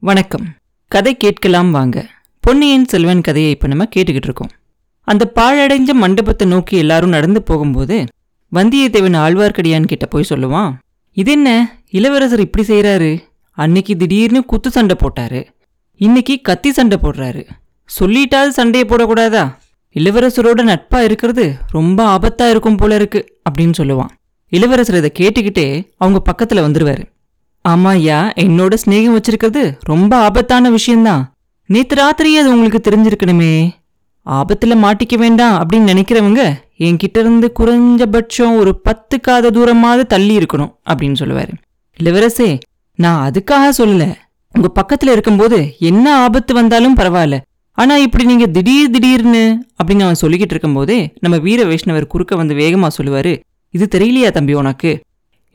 வணக்கம். கதை கேட்கலாம் வாங்க. பொன்னியின் செல்வன் கதையை இப்போ நம்ம கேட்டுக்கிட்டு இருக்கோம். அந்த பாழடைஞ்ச மண்டபத்தை நோக்கி எல்லாரும் நடந்து போகும்போது வந்தியத்தேவன் ஆழ்வார்க்கடியான் கிட்ட போய் சொல்லுவான் இது என்ன? இளவரசர் இப்படி செய்கிறாரு அன்னைக்கு திடீர்னு குத்து சண்டை போட்டாரு. இன்னைக்கு கத்தி சண்டை போடுறாரு. சொல்லிட்டாவது சண்டையை போடக்கூடாதா? இளவரசரோட நட்பா இருக்கிறது ரொம்ப ஆபத்தா இருக்கும் போல இருக்கு அப்படின்னு சொல்லுவான். இளவரசர் இதை கேட்டுக்கிட்டே அவங்க பக்கத்துல வந்துருவாரு. ஆமாய்யா என்னோட சிநேகம் வச்சிருக்கிறது ரொம்ப ஆபத்தான விஷயம்தான் நேத்து ராத்திரியே அது உங்களுக்கு தெரிஞ்சிருக்கணுமே. ஆபத்தில் மாட்டிக்க வேண்டாம் அப்படின்னு நினைக்கிறவங்க என்கிட்ட இருந்து குறைஞ்சபட்சம் ஒரு பத்து காத தூரமாவது தள்ளி இருக்கணும் அப்படின்னு சொல்லுவாரு. இளவரசே நான் அதுக்காக சொல்லலை. உங்க பக்கத்துல இருக்கும்போது என்ன ஆபத்து வந்தாலும் பரவாயில்ல. ஆனா இப்படி நீங்க திடீர் திடீர்னு அப்படின்னு அவன் சொல்லிக்கிட்டு இருக்கும்போதே நம்ம வீர வைஷ்ணவர் குறுக்க வந்து வேகமா சொல்லுவாரு இது தெரியலையா தம்பி உனக்கு?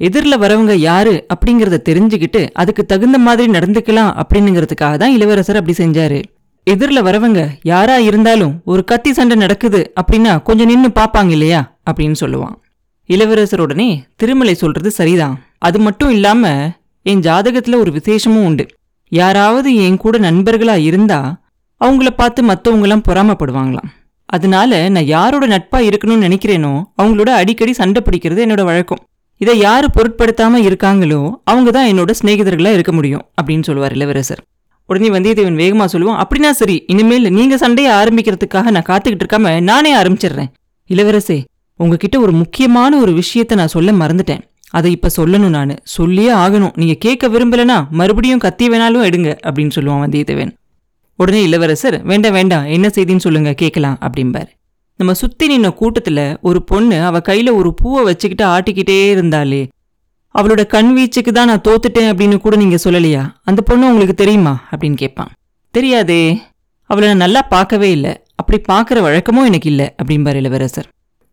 எதிரில் வரவங்க யாரு அப்படிங்கிறத தெரிஞ்சுக்கிட்டு அதுக்கு தகுந்த மாதிரி நடந்துக்கலாம் அப்படின்னுங்கிறதுக்காக தான் இளவரசர் அப்படி செஞ்சாரு. எதிரில் வரவங்க யாரா இருந்தாலும் ஒரு கத்தி சண்டை நடக்குது அப்படின்னா கொஞ்சம் நின்று பார்ப்பாங்க இல்லையா? அப்படின்னு சொல்லுவான். இளவரசர் உடனே திருமலை சொல்றது சரிதான். அது மட்டும் இல்லாம என் ஜாதகத்துல ஒரு விசேஷமும் உண்டு. யாராவது என் கூட நண்பர்களா இருந்தா அவங்கள பார்த்து மற்றவங்களாம் பொறாமப்படுவாங்களாம். அதனால நான் யாரோட நட்பா இருக்கணும்னு நினைக்கிறேனோ அவங்களோட அடிக்கடி சண்டை பிடிக்கிறது என்னோட வழக்கம். இதை யாரு பொருட்படுத்தாம இருக்காங்களோ அவங்க தான் என்னோட சிநேகிதர்களா இருக்க முடியும் அப்படின்னு சொல்லுவார் இளவரசர். உடனே வந்தியத்தேவன் வேகமா சொல்லுவான் அப்படின்னா சரி இனிமேல் நீங்க சண்டையை ஆரம்பிக்கிறதுக்காக நான் காத்துக்கிட்டு இருக்காம நானே ஆரம்பிச்சிடுறேன். இளவரசே உங்ககிட்ட ஒரு முக்கியமான ஒரு விஷயத்த நான் சொல்ல மறந்துட்டேன். அதை இப்ப சொல்லணும் நான். சொல்லியே ஆகணும். நீங்க கேட்க விரும்பலனா மறுபடியும் கத்தி வேணாலும் எடுங்க அப்படின்னு சொல்லுவான் வந்தியத்தேவன். உடனே இளவரசர் வேண்டாம் வேண்டாம். என்ன செய்தின்னு சொல்லுங்க கேட்கலாம் அப்படிம்பார். நம்ம சுத்தி நின்ன கூட்டத்துல ஒரு பொண்ணு அவ கையில ஒரு பூவை வச்சுக்கிட்டு ஆட்டிக்கிட்டே இருந்தாளே. அவளோட கண் வீச்சுக்கு தான் நான் தோத்துட்டேன் அப்படின்னு கூட நீங்க சொல்லலையா? அந்த பொண்ணு உங்களுக்கு தெரியுமா? அப்படின்னு கேட்பான். தெரியாதே. அவளை நான் நல்லா பார்க்கவே இல்லை. அப்படி பார்க்குற வழக்கமும் எனக்கு இல்லை அப்படிம்பார் இளவரசர்.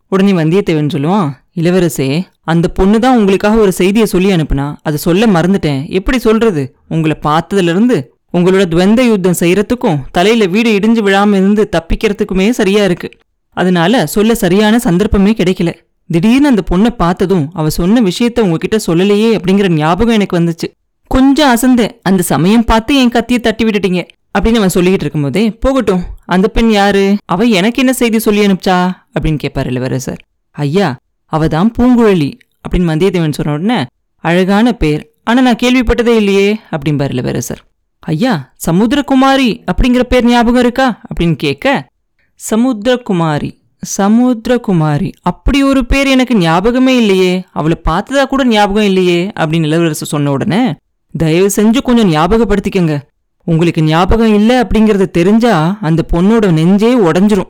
உடனே வந்தியத்தேவன் சொல்லுவான் இளவரசே அந்த பொண்ணு தான் உங்களுக்காக ஒரு செய்தியை சொல்லி அனுப்புனா. அதை சொல்ல மறந்துட்டேன். எப்படி சொல்றது? உங்களை பார்த்ததுலேருந்து உங்களோட துவந்த யுத்தம் செய்யறதுக்கும் தலையில வீடு இடிஞ்சு விழாம இருந்து தப்பிக்கிறதுக்குமே சரியா இருக்கு. அதனால சொல்ல சரியான சந்தர்ப்பமே கிடைக்கல. திடீர்னு அந்த பொண்ணை பார்த்ததும் அவ சொன்ன விஷயத்த உங்ககிட்ட சொல்லலையே அப்படிங்கிற ஞாபகம் எனக்கு வந்துச்சு. கொஞ்சம் அசந்தேன் அந்த சமயம் பார்த்து என் கத்தியை தட்டி விட்டுட்டீங்க அப்படின்னு அவன் சொல்லிக்கிட்டு இருக்கும்போதே போகட்டும் அந்த பெண் யாரு? அவ எனக்கு என்ன செய்தி சொல்லி அனுப்பிச்சா? அப்படின்னு கேட்பார் இளவரசர். ஐயா அவ தான் பூங்குழலி அப்படின்னு வந்தியத்தேவன் சொன்ன உடனே அழகான பேர் ஆனா நான் கேள்விப்பட்டதே இல்லையே அப்படின்பார் இளவரசர். ஐயா சமுத்திரகுமாரி அப்படிங்கிற பேர் ஞாபகம் இருக்கா? அப்படின்னு கேட்க சமுத்திரகுமாரி சமுத்திரகுமாரி. அப்படி ஒரு பேர் எனக்கு ஞாபகமே இல்லையே. அவளை பார்த்ததா கூட ஞாபகம் இல்லையே அப்படின்னு இளவரசர் சொன்ன உடனே தயவு செஞ்சு கொஞ்சம் ஞாபகப்படுத்திக்கங்க. உங்களுக்கு ஞாபகம் இல்லை அப்படிங்கறது தெரிஞ்சா அந்த பொண்ணோட நெஞ்சே உடஞ்சிரும்.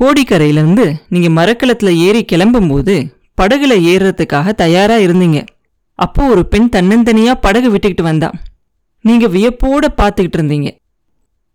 கோடிக்கரையிலிருந்து நீங்க மரக்கலத்துல ஏறி கிளம்பும்போது படகுல ஏறுறதுக்காக தயாரா இருந்தீங்க. அப்போ ஒரு பெண் தன்னந்தனியா படகு விட்டுக்கிட்டு வந்தா. நீங்க வியப்போட பார்த்துக்கிட்டு இருந்தீங்க.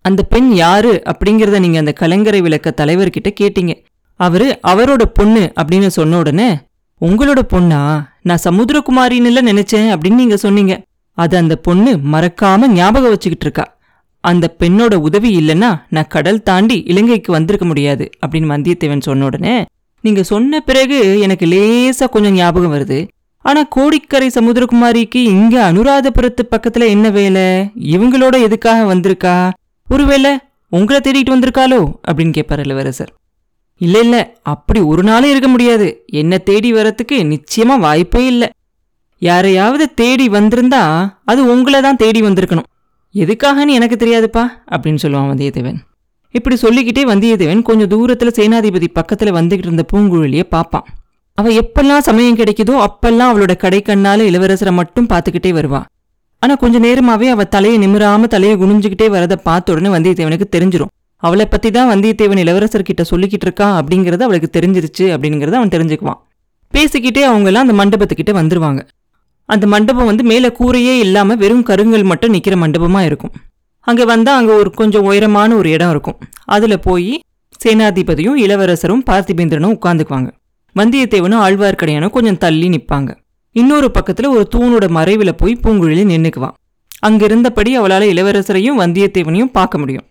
அந்த பெண் யாரு அப்படிங்கிறத நீங்க அந்த கலங்கரை விளக்க தலைவர்கிட்ட கேட்டீங்க. அவரு அவரோட பொண்ணு அப்படின்னு சொன்ன உடனே உங்களோட பொண்ணா? நான் சமுத்திரகுமாரின்னுல நினைச்சேன் அப்படின்னு நீங்க சொன்னீங்க. அது அந்த பொண்ணு மறக்காம ஞாபகம் வச்சுக்கிட்டு இருக்கா. அந்த பெண்ணோட உதவி இல்லைன்னா நான் கடல் தாண்டி இலங்கைக்கு வந்திருக்க முடியாது அப்படின்னு வந்தியத்தேவன் சொன்ன உடனே நீங்க சொன்ன பிறகு எனக்கு லேசா கொஞ்சம் ஞாபகம் வருது. ஆனா கோடிக்கரை சமுத்திரகுமாரிக்கு இங்க அனுராதபுரத்து பக்கத்துல என்ன வேலை? இவங்களோட எதுக்காக வந்திருக்கா? ஒருவேளை உங்களை தேடிட்டு வந்திருக்காளோ? அப்படின்னு கேட்பார் இளவரசர். இல்லை இல்லை அப்படி ஒரு நாளும் இருக்க முடியாது. என்னை தேடி வரத்துக்கு நிச்சயமா வாய்ப்பே இல்லை. யாரையாவது தேடி வந்திருந்தா அது உங்களை தான் தேடி வந்திருக்கணும். எதுக்காகன்னு எனக்கு தெரியாதுப்பா அப்படின்னு சொல்லுவான் வந்தியத்தேவன். இப்படி சொல்லிக்கிட்டே வந்தியத்தேவன் கொஞ்சம் தூரத்தில் சேனாதிபதி பக்கத்தில் வந்துகிட்டு இருந்த பூங்குழலிய பார்ப்பான். அவள் எப்பெல்லாம் சமயம் கிடைக்குதோ அப்பெல்லாம் அவளோட கடைக்கண்ணால் இளவரசரை மட்டும் பார்த்துக்கிட்டே வருவாள் ஆனா கொஞ்ச நேரமாவே அவ தலையை நிமிராம தலையை குனிஞ்சுக்கிட்டே வரதை பார்த்த உடனே வந்தியத்தேவனுக்கு தெரிஞ்சிரும். அவளை பத்தி தான் வந்தியத்தேவன் இளவரசர்கிட்ட சொல்லிக்கிட்டு இருக்கா அப்படிங்கறது அவளுக்கு தெரிஞ்சிருச்சு அப்படிங்கறத அவன் தெரிஞ்சுக்குவான். பேசிக்கிட்டே அவங்க எல்லாம் அந்த மண்டபத்துக்கிட்ட வந்துருவாங்க. அந்த மண்டபம் வந்து மேல கூரையே இல்லாம வெறும் கருங்கல் மட்டும் நிக்கிற மண்டபமா இருக்கும். அங்க வந்தா அங்க ஒரு கொஞ்சம் உயரமான ஒரு இடம் இருக்கும். அதுல போய் சேனாதிபதியும் இளவரசரும் பார்த்திபேந்திரனும் உட்காந்துக்குவாங்க வந்தியத்தேவனும் ஆழ்வார்க்கடையானும் கொஞ்சம் தள்ளி நிப்பாங்க. இன்னொரு பக்கத்துல ஒரு தூணோட மறைவில் போய் பூங்குழலி நின்றுக்குவான் அங்கிருந்தபடி இருந்தபடி இளவரசரையும் வந்தியத்தேவனையும் பார்க்க முடியும்.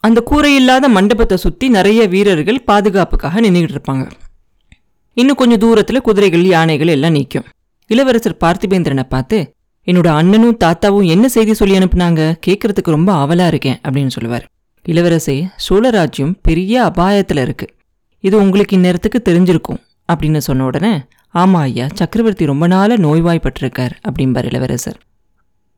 அந்த கூரையில்லாத மண்டபத்தை சுத்தி நிறைய வீரர்கள் பாதுகாப்புக்காக நின்றுகிட்டு இருப்பாங்க. இன்னும் கொஞ்சம் தூரத்துல குதிரைகள் யானைகள் எல்லாம் நிற்கும். இளவரசர் பார்த்திபேந்திரனை பார்த்து என்னோட அண்ணனும் தாத்தாவும் என்ன செய்தி சொல்லி அனுப்புனாங்க? கேட்கறதுக்கு ரொம்ப ஆவலாக இருக்கேன் அப்படின்னு சொல்லுவார். இளவரசே சோழராஜ்யம் பெரிய அபாயத்தில் இருக்கு. இது உங்களுக்கு இந்நேரத்துக்கு தெரிஞ்சிருக்கும் அப்படின்னு சொன்ன உடனே ஆமாம் ஐயா சக்கரவர்த்தி ரொம்ப நாள நோய்வாய்ப்பட்டிருக்கார் அப்படிம்பார் இளவரசர்.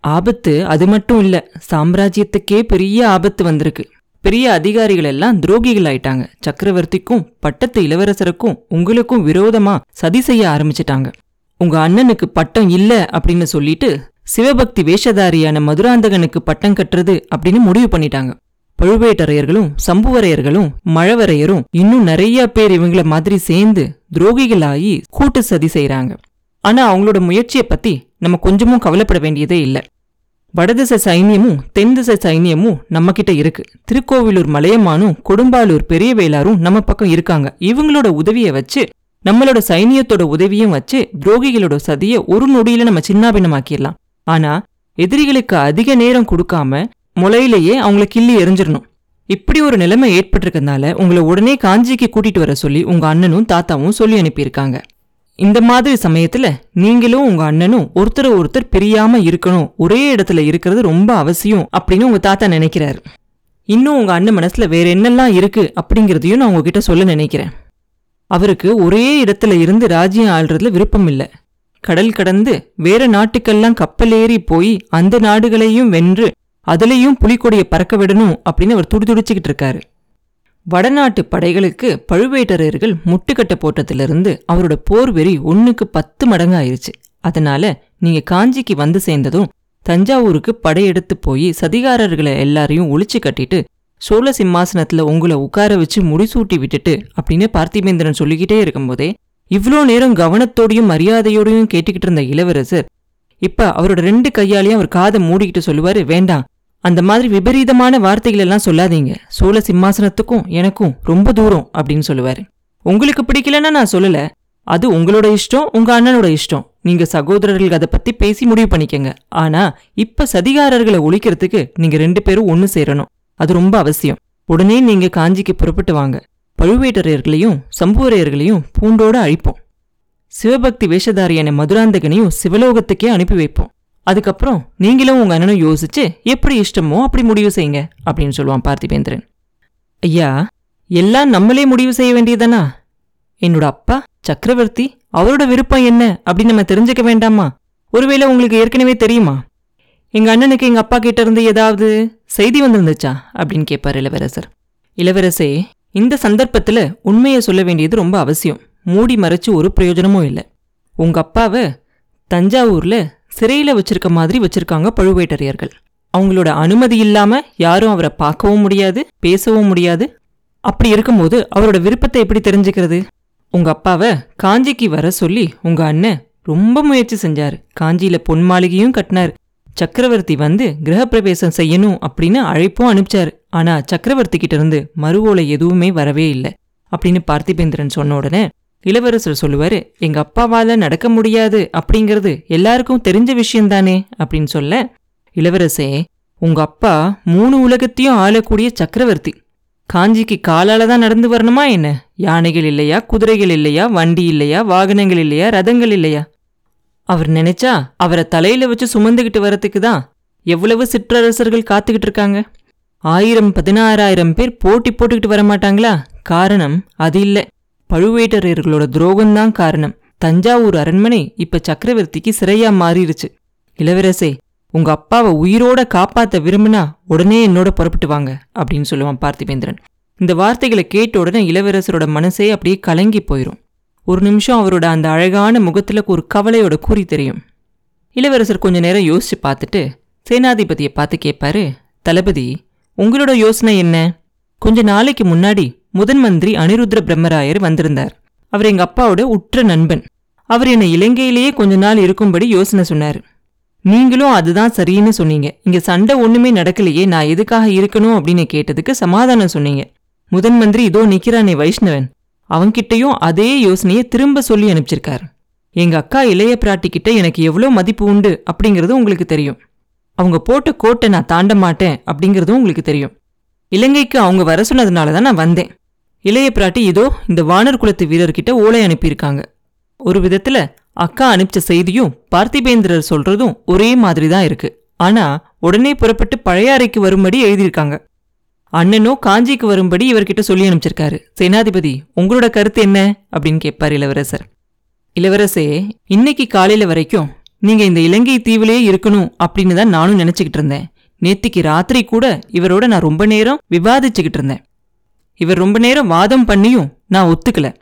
ஆபத்து அது மட்டும் இல்லை சாம்ராஜ்யத்துக்கே பெரிய ஆபத்து வந்திருக்கு. பெரிய அதிகாரிகள் எல்லாம் துரோகிகள் ஆயிட்டாங்க. சக்கரவர்த்திக்கும் பட்டத்து இளவரசருக்கும் உங்களுக்கும் விரோதமா சதி செய்ய ஆரம்பிச்சிட்டாங்க. உங்க அண்ணனுக்கு பட்டம் இல்ல அப்படின்னு சொல்லிட்டு சிவபக்தி வேஷதாரியான மதுராந்தகனுக்கு பட்டம் கட்டுறது அப்படின்னு முடிவு பண்ணிட்டாங்க. பழுவேட்டரையர்களும் சம்புவரையர்களும் மழவரையரும் இன்னும் நிறைய பேர் இவங்கள மாதிரி சேர்ந்து துரோகிகளாகி கூட்டு சதி செய்கிறாங்க ஆனா அவங்களோட முயற்சியை பத்தி நம்ம கொஞ்சமும் கவலைப்பட வேண்டியதே இல்லை. வடதிசை சைனியமும் தென்திசை சைன்யமும் சைனியமும் நம்ம கிட்ட இருக்கு. திருக்கோவிலூர் மலையமானும் கொடும்பாலூர் பெரிய வேளாரும் நம்ம பக்கம் இருக்காங்க. இவங்களோட உதவியை வச்சு நம்மளோட சைனியத்தோட உதவியும் வச்சு துரோகிகளோட சதியை ஒரு நொடியில நம்ம சின்னாபின்னமாக்கிடலாம். ஆனா எதிரிகளுக்கு அதிக நேரம் கொடுக்காம முளையிலேயே அவங்கள கிள்ளி எரிஞ்சிடணும் இப்படி ஒரு நிலைமை ஏற்பட்டிருக்கனால உங்களை உடனே காஞ்சிக்கு கூட்டிட்டு வர சொல்லி உங்க அண்ணனும் தாத்தாவும் சொல்லி அனுப்பியிருக்காங்க. இந்த மாதிரி சமயத்துல நீங்களும் உங்க அண்ணனும் ஒருத்தர் ஒருத்தர் பிரியாம இருக்கணும். ஒரே இடத்துல இருக்கிறது ரொம்ப அவசியம் அப்படின்னு உங்க தாத்தா நினைக்கிறாரு. இன்னும் உங்க அண்ணன் மனசுல வேற என்னெல்லாம் இருக்கு அப்படிங்கிறதையும் நான் உங்ககிட்ட சொல்ல நினைக்கிறேன். அவருக்கு ஒரே இடத்துல இருந்து ராஜ்யம் ஆள்றதுல விருப்பம் இல்லை. கடல் கடந்து வேற நாட்டுக்கெல்லாம் கப்பலேறி போய் அந்த நாடுகளையும் வென்று அதுலயும் புலிக்கொடியை பறக்க விடணும் அப்படின்னு அவர் துடிதுடிச்சுக்கிட்டு இருக்காரு. வடநாட்டு படைகளுக்கு பழுவேட்டரையர்கள் முட்டுக்கட்ட போட்டதிலிருந்து அவரோட போர் வெறி ஒன்றுக்கு பத்து மடங்காயிருச்சு. அதனால நீங்க காஞ்சிக்கு வந்து சேர்ந்ததும் தஞ்சாவூருக்கு படையெடுத்து போய் சதிகாரர்களை எல்லாரையும் ஒளிச்சு கட்டிட்டு சோழ சிம்மாசனத்துல உங்களை உட்கார வச்சு முடிசூட்டி விட்டுட்டு அப்படின்னு பார்த்திபேந்திரன் சொல்லிக்கிட்டே இருக்கும்போதே இவ்ளோ நேரம் கவனத்தோடையும் மரியாதையோடையும் கேட்டுக்கிட்டு இருந்த இளவரசர் இப்ப அவரோட ரெண்டு கையாலையும் அவர் காதை மூடிக்கிட்டு சொல்லுவாரு வேண்டாம் அந்த மாதிரி விபரீதமான வார்த்தைகள் எல்லாம் சொல்லாதீங்க. சோழ சிம்மாசனத்துக்கும் எனக்கும் ரொம்ப தூரம் அப்படின்னு சொல்லுவாரு. உங்களுக்கு பிடிக்கலன்னா நான் சொல்லல. அது உங்களோட இஷ்டம் உங்க அண்ணனோட இஷ்டம். நீங்க சகோதரர்கள் அதை பத்தி பேசி முடிவு பண்ணிக்கங்க. ஆனா இப்ப சதிகாரர்களை ஒழிக்கிறதுக்கு நீங்க ரெண்டு பேரும் ஒன்னு சேரணும். அது ரொம்ப அவசியம். உடனே நீங்க காஞ்சிக்கு புறப்பட்டு வாங்க. பழுவேட்டரையர்களையும் சம்புவரையர்களையும் பூண்டோட அழிப்போம். சிவபக்தி வேஷதாரியான மதுராந்தகனையும் சிவலோகத்துக்கே அனுப்பி வைப்போம். அதுக்கப்புறம் நீங்களும் உங்க அண்ணனும் யோசிச்சு எப்படி இஷ்டமோ அப்படி முடிவு செய்யுங்க அப்படின்னு சொல்லுவான் பார்த்திபேந்திரன். ஐயா எல்லாம் நம்மளே முடிவு செய்ய வேண்டியதானா என்னோட அப்பா சக்கரவர்த்தி அவரோட விருப்பம் என்ன அப்படின்னு நம்ம தெரிஞ்சுக்க வேண்டாமா? ஒருவேளை உங்களுக்கு ஏற்கனவே தெரியுமா? எங்க அண்ணனுக்கு எங்க அப்பா கிட்ட இருந்து ஏதாவது செய்தி வந்திருந்துச்சா? அப்படின்னு கேட்பார் இளவரசர். இளவரசே இந்த சந்தர்ப்பத்தில் உண்மையை சொல்ல வேண்டியது ரொம்ப அவசியம். மூடி மறைச்சு ஒரு பிரயோஜனமும் இல்லை. உங்க அப்பாவை தஞ்சாவூர்ல சிறையில வச்சிருக்க மாதிரி வச்சிருக்காங்க பழுவேட்டரையர்கள். அவங்களோட அனுமதி இல்லாம யாரும் அவரை பார்க்கவும் முடியாது பேசவும் முடியாது. அப்படி இருக்கும்போது அவரோட விருப்பத்தை எப்படி தெரிஞ்சுக்கிறது? உங்க அப்பாவை காஞ்சிக்கு வர சொல்லி உங்க அண்ணன் ரொம்ப முயற்சி செஞ்சாரு. காஞ்சியில பொன் மாளிகையும் கட்டினார். சக்கரவர்த்தி வந்து கிரகப்பிரவேசம் செய்யணும் அப்படின்னு அழைப்பும் அனுப்பிச்சாரு. ஆனா சக்கரவர்த்தி கிட்ட இருந்து மறுவோலை எதுவுமே வரவே இல்லை அப்படின்னு பார்த்திபேந்திரன் சொன்ன உடனே இளவரசர் சொல்லுவாரு எங்க அப்பாவால் நடக்க முடியாது அப்படிங்கிறது எல்லாருக்கும் தெரிஞ்ச விஷயம்தானே? அப்படின்னு சொல்ல இளவரசே உங்க அப்பா மூணு உலகத்தையும் ஆளக்கூடிய சக்கரவர்த்தி. காஞ்சிக்கு காலால தான் நடந்து வரணுமா என்ன? யானைகள் இல்லையா குதிரைகள் இல்லையா வண்டி இல்லையா வாகனங்கள் இல்லையா ரதங்கள் இல்லையா? அவர் நினைச்சா அவரை தலையில வச்சு சுமந்துகிட்டு வரத்துக்கு தான் எவ்வளவு சிற்றரசர்கள் காத்துக்கிட்டு இருக்காங்க. ஆயிரம் பதினாறாயிரம் பேர் போட்டி போட்டுக்கிட்டு வர மாட்டாங்களா காரணம் அது இல்ல. பழுவேட்டரையர்களோட துரோகம்தான் காரணம். தஞ்சாவூர் அரண்மனை இப்ப சக்கரவர்த்திக்கு சிறையா மாறிடுச்சு. இளவரசே உங்க அப்பாவை உயிரோட காப்பாத்த விரும்பினா உடனே என்னோட புறப்பட்டு வாங்க அப்படின்னு சொல்லுவான் பார்த்திபேந்திரன். இந்த வார்த்தைகளை கேட்ட உடனே இளவரசரோட மனசே அப்படியே கலங்கி போயிரும். ஒரு நிமிஷம் அவரோட அந்த அழகான முகத்துல ஒரு கவலையோட கூறி தெரியும். இளவரசர் கொஞ்ச நேரம் யோசிச்சு பார்த்துட்டு சேனாதிபதியை பார்த்து கேட்பாரு தளபதி உங்களோட யோசனை என்ன? கொஞ்ச நாளைக்கு முன்னாடி முதன் மந்திரி அனிருத்ர பிரம்மராயர் வந்திருந்தார். அவர் எங்க அப்பாவோட உற்ற நண்பன். அவர் என்னை இலங்கையிலேயே கொஞ்ச நாள் இருக்கும்படி யோசனை சொன்னார். நீங்களும் அதுதான் சரின்னு சொன்னீங்க. இங்க சண்டை ஒண்ணுமே நடக்கலையே நான் எதுக்காக இருக்கணும் அப்படின்னு கேட்டதுக்கு சமாதானம் சொன்னீங்க. முதன் மந்திரி இதோ நிக்கிறானே வைஷ்ணவன். அவன்கிட்டயும் அதே யோசனையை திரும்ப சொல்லி அனுப்பிச்சிருக்காரு. எங்க அக்கா இளைய பிராட்டி கிட்ட எனக்கு எவ்வளோ மதிப்பு உண்டு அப்படிங்கிறது உங்களுக்கு தெரியும். அவங்க போட்ட கோட்டை நான் தாண்ட மாட்டேன் அப்படிங்கிறதும் உங்களுக்கு தெரியும். இலங்கைக்கு அவங்க வர சொன்னதுனால தான் நான் வந்தேன். இளைய பிராட்டி இதோ இந்த வானர் குலத்து வீரர்கிட்ட ஓலை அனுப்பியிருக்காங்க. ஒரு விதத்துல அக்கா அனுப்பிச்ச செய்தியும் பார்த்திபேந்திரர் சொல்றதும் ஒரே மாதிரி தான் இருக்கு. ஆனா உடனே புறப்பட்டு பழையாறைக்கு வரும்படி எழுதியிருக்காங்க. அண்ணனோ காஞ்சிக்கு வரும்படி இவர்கிட்ட சொல்லி அனுப்பிச்சிருக்காரு. சேனாதிபதி உங்களோட கருத்து என்ன? அப்படின்னு கேட்பார் இளவரசர். இளவரசே இன்னைக்கு காலையில வரைக்கும் நீங்க இந்த இலங்கை தீவிலேயே இருக்கணும் அப்படின்னு தான் நானும் நினைச்சுக்கிட்டு இருந்தேன். நேத்திக்கு ராத்திரி கூட இவரோட நான் ரொம்ப நேரம் விவாதிச்சுக்கிட்டு இருந்தேன். இவர் ரொம்ப நேரம் வாதம் பண்ணியும் நான் ஒத்துக்கல.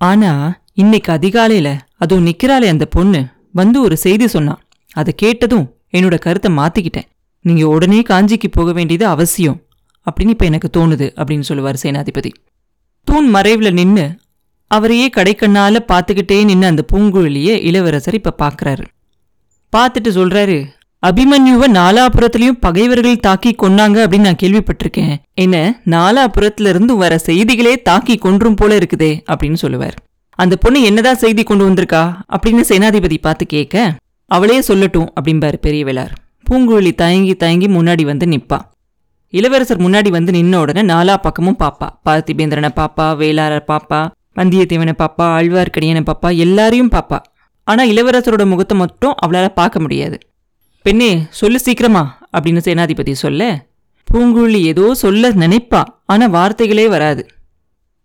ஆனா இன்னைக்கு அதிகாலையில அதுவும் நிக்கிறாளே அந்த பொண்ணு வந்து ஒரு செய்தி சொன்னான் அதை கேட்டதும் என்னோட கருத்தை மாத்திக்கிட்டேன். நீங்க உடனே காஞ்சிக்கு போக வேண்டியது அவசியம். அப்படின்னு இப்ப எனக்கு தோணுது அப்படின்னு சொல்லுவார் சேனாதிபதி. தூண் மறைவுல நின்னு அவரையே கடைக்கண்ணால பார்த்துக்கிட்டே நின்று அந்த பூங்குழலியை இளவரசர் இப்ப பாக்குறாரு. பார்த்துட்டு சொல்றாரு அபிமன்யுவை நாலாபுரத்திலையும் பகைவர்கள் தாக்கி கொன்னாங்க அப்படின்னு நான் கேள்விப்பட்டிருக்கேன். என்ன நாலாபுரத்துல இருந்து வர செய்திகளே தாக்கி கொன்றும் போல இருக்குதே அப்படின்னு சொல்லுவார். அந்த பொண்ணு என்னதான் செய்தி கொண்டு வந்திருக்கா அப்படின்னு சேனாதிபதி பார்த்து கேட்க அவளே சொல்லட்டும் அப்படிம்பாரு பெரிய வேளார் பூங்குழலி தயங்கி தயங்கி முன்னாடி வந்து நிற்பா இளவரசர் முன்னாடி வந்து நின்ன உடனே நாலா பக்கமும் பாப்பா. பார்த்திபேந்திரனை பாப்பா வேளாளர் பாப்பா வந்தியத்தேவனை பாப்பா ஆழ்வார்க்கடியனை பாப்பா எல்லாரையும் பாப்பா. ஆனா இளவரசரோட முகத்தை மட்டும் அவளால பார்க்க முடியாது. பெண்ணே சொல்லு சீக்கிரமா அப்படின்னு சேனாதிபதி சொல்ல பூங்குழலி ஏதோ சொல்ல நினைப்பா ஆனால் வார்த்தைகளே வராது.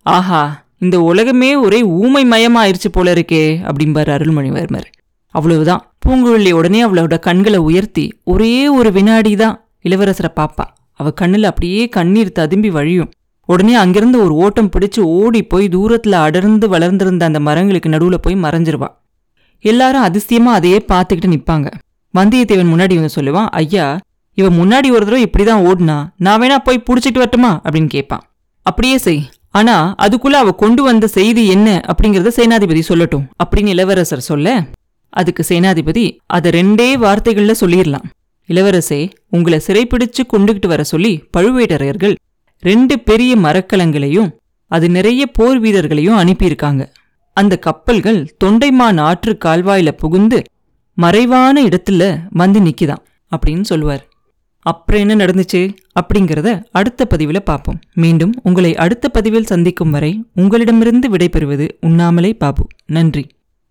ஆஹா இந்த உலகமே ஒரே ஊமை மயமாயிருச்சு போல இருக்கே அப்படிம்பார் அருள்மொழிவர்மர். அவ்வளவுதான். பூங்குழலி உடனே அவளோட கண்களை உயர்த்தி ஒரே ஒரு வினாடி தான் இளவரசரை பாப்பா. அவ கண்ணில் அப்படியே கண்ணீர் ததும்பி வழியும். உடனே அங்கிருந்து ஒரு ஓட்டம் பிடிச்சு ஓடி போய் தூரத்தில் அடர்ந்து வளர்ந்திருந்த அந்த மரங்களுக்கு நடுவில் போய் மறைஞ்சிருவா. எல்லாரும் அதிசயமா அதையே பார்த்துக்கிட்டு நிற்பாங்க வந்தியத்தேவன் முன்னாடி வந்து சொல்லுவான் ஐயா இவன் முன்னாடி ஒரு தடவை இப்படி தான் ஓடினா நான் வேணா போய் புடிச்சிட்டு வரட்டுமா? அப்படின்னு கேட்பான். அப்படியே செய். ஆனா அதுக்குள்ள அவ கொண்டு வந்த செய்தி என்ன? அப்படிங்கறத சேனாதிபதி சொல்லட்டும். அப்படின்னு இளவரசர் சொல்ல அதுக்கு சேனாதிபதி அதை ரெண்டே வார்த்தைகள்ல சொல்லிடலாம் இளவரசே உங்களை சிறைப்பிடிச்சு கொண்டுகிட்டு வர சொல்லி பழுவேட்டரையர்கள் ரெண்டு பெரிய மரக்கலங்களையும் அது நிறைய போர் வீரர்களையும் அனுப்பியிருக்காங்க. அந்த கப்பல்கள் தொண்டைமான் ஆற்று கால்வாயில புகுந்து மறைவான இடத்துல வந்து நிற்கிதான் அப்படின்னு சொல்லுவார். அப்புறம் என்ன நடந்துச்சு அப்படிங்கிறத அடுத்த பதிவில் பார்ப்போம். மீண்டும் உங்களை அடுத்த பதிவில் சந்திக்கும் வரை உங்களிடமிருந்து விடைபெறுவது உண்ணாமலே பாபு. நன்றி.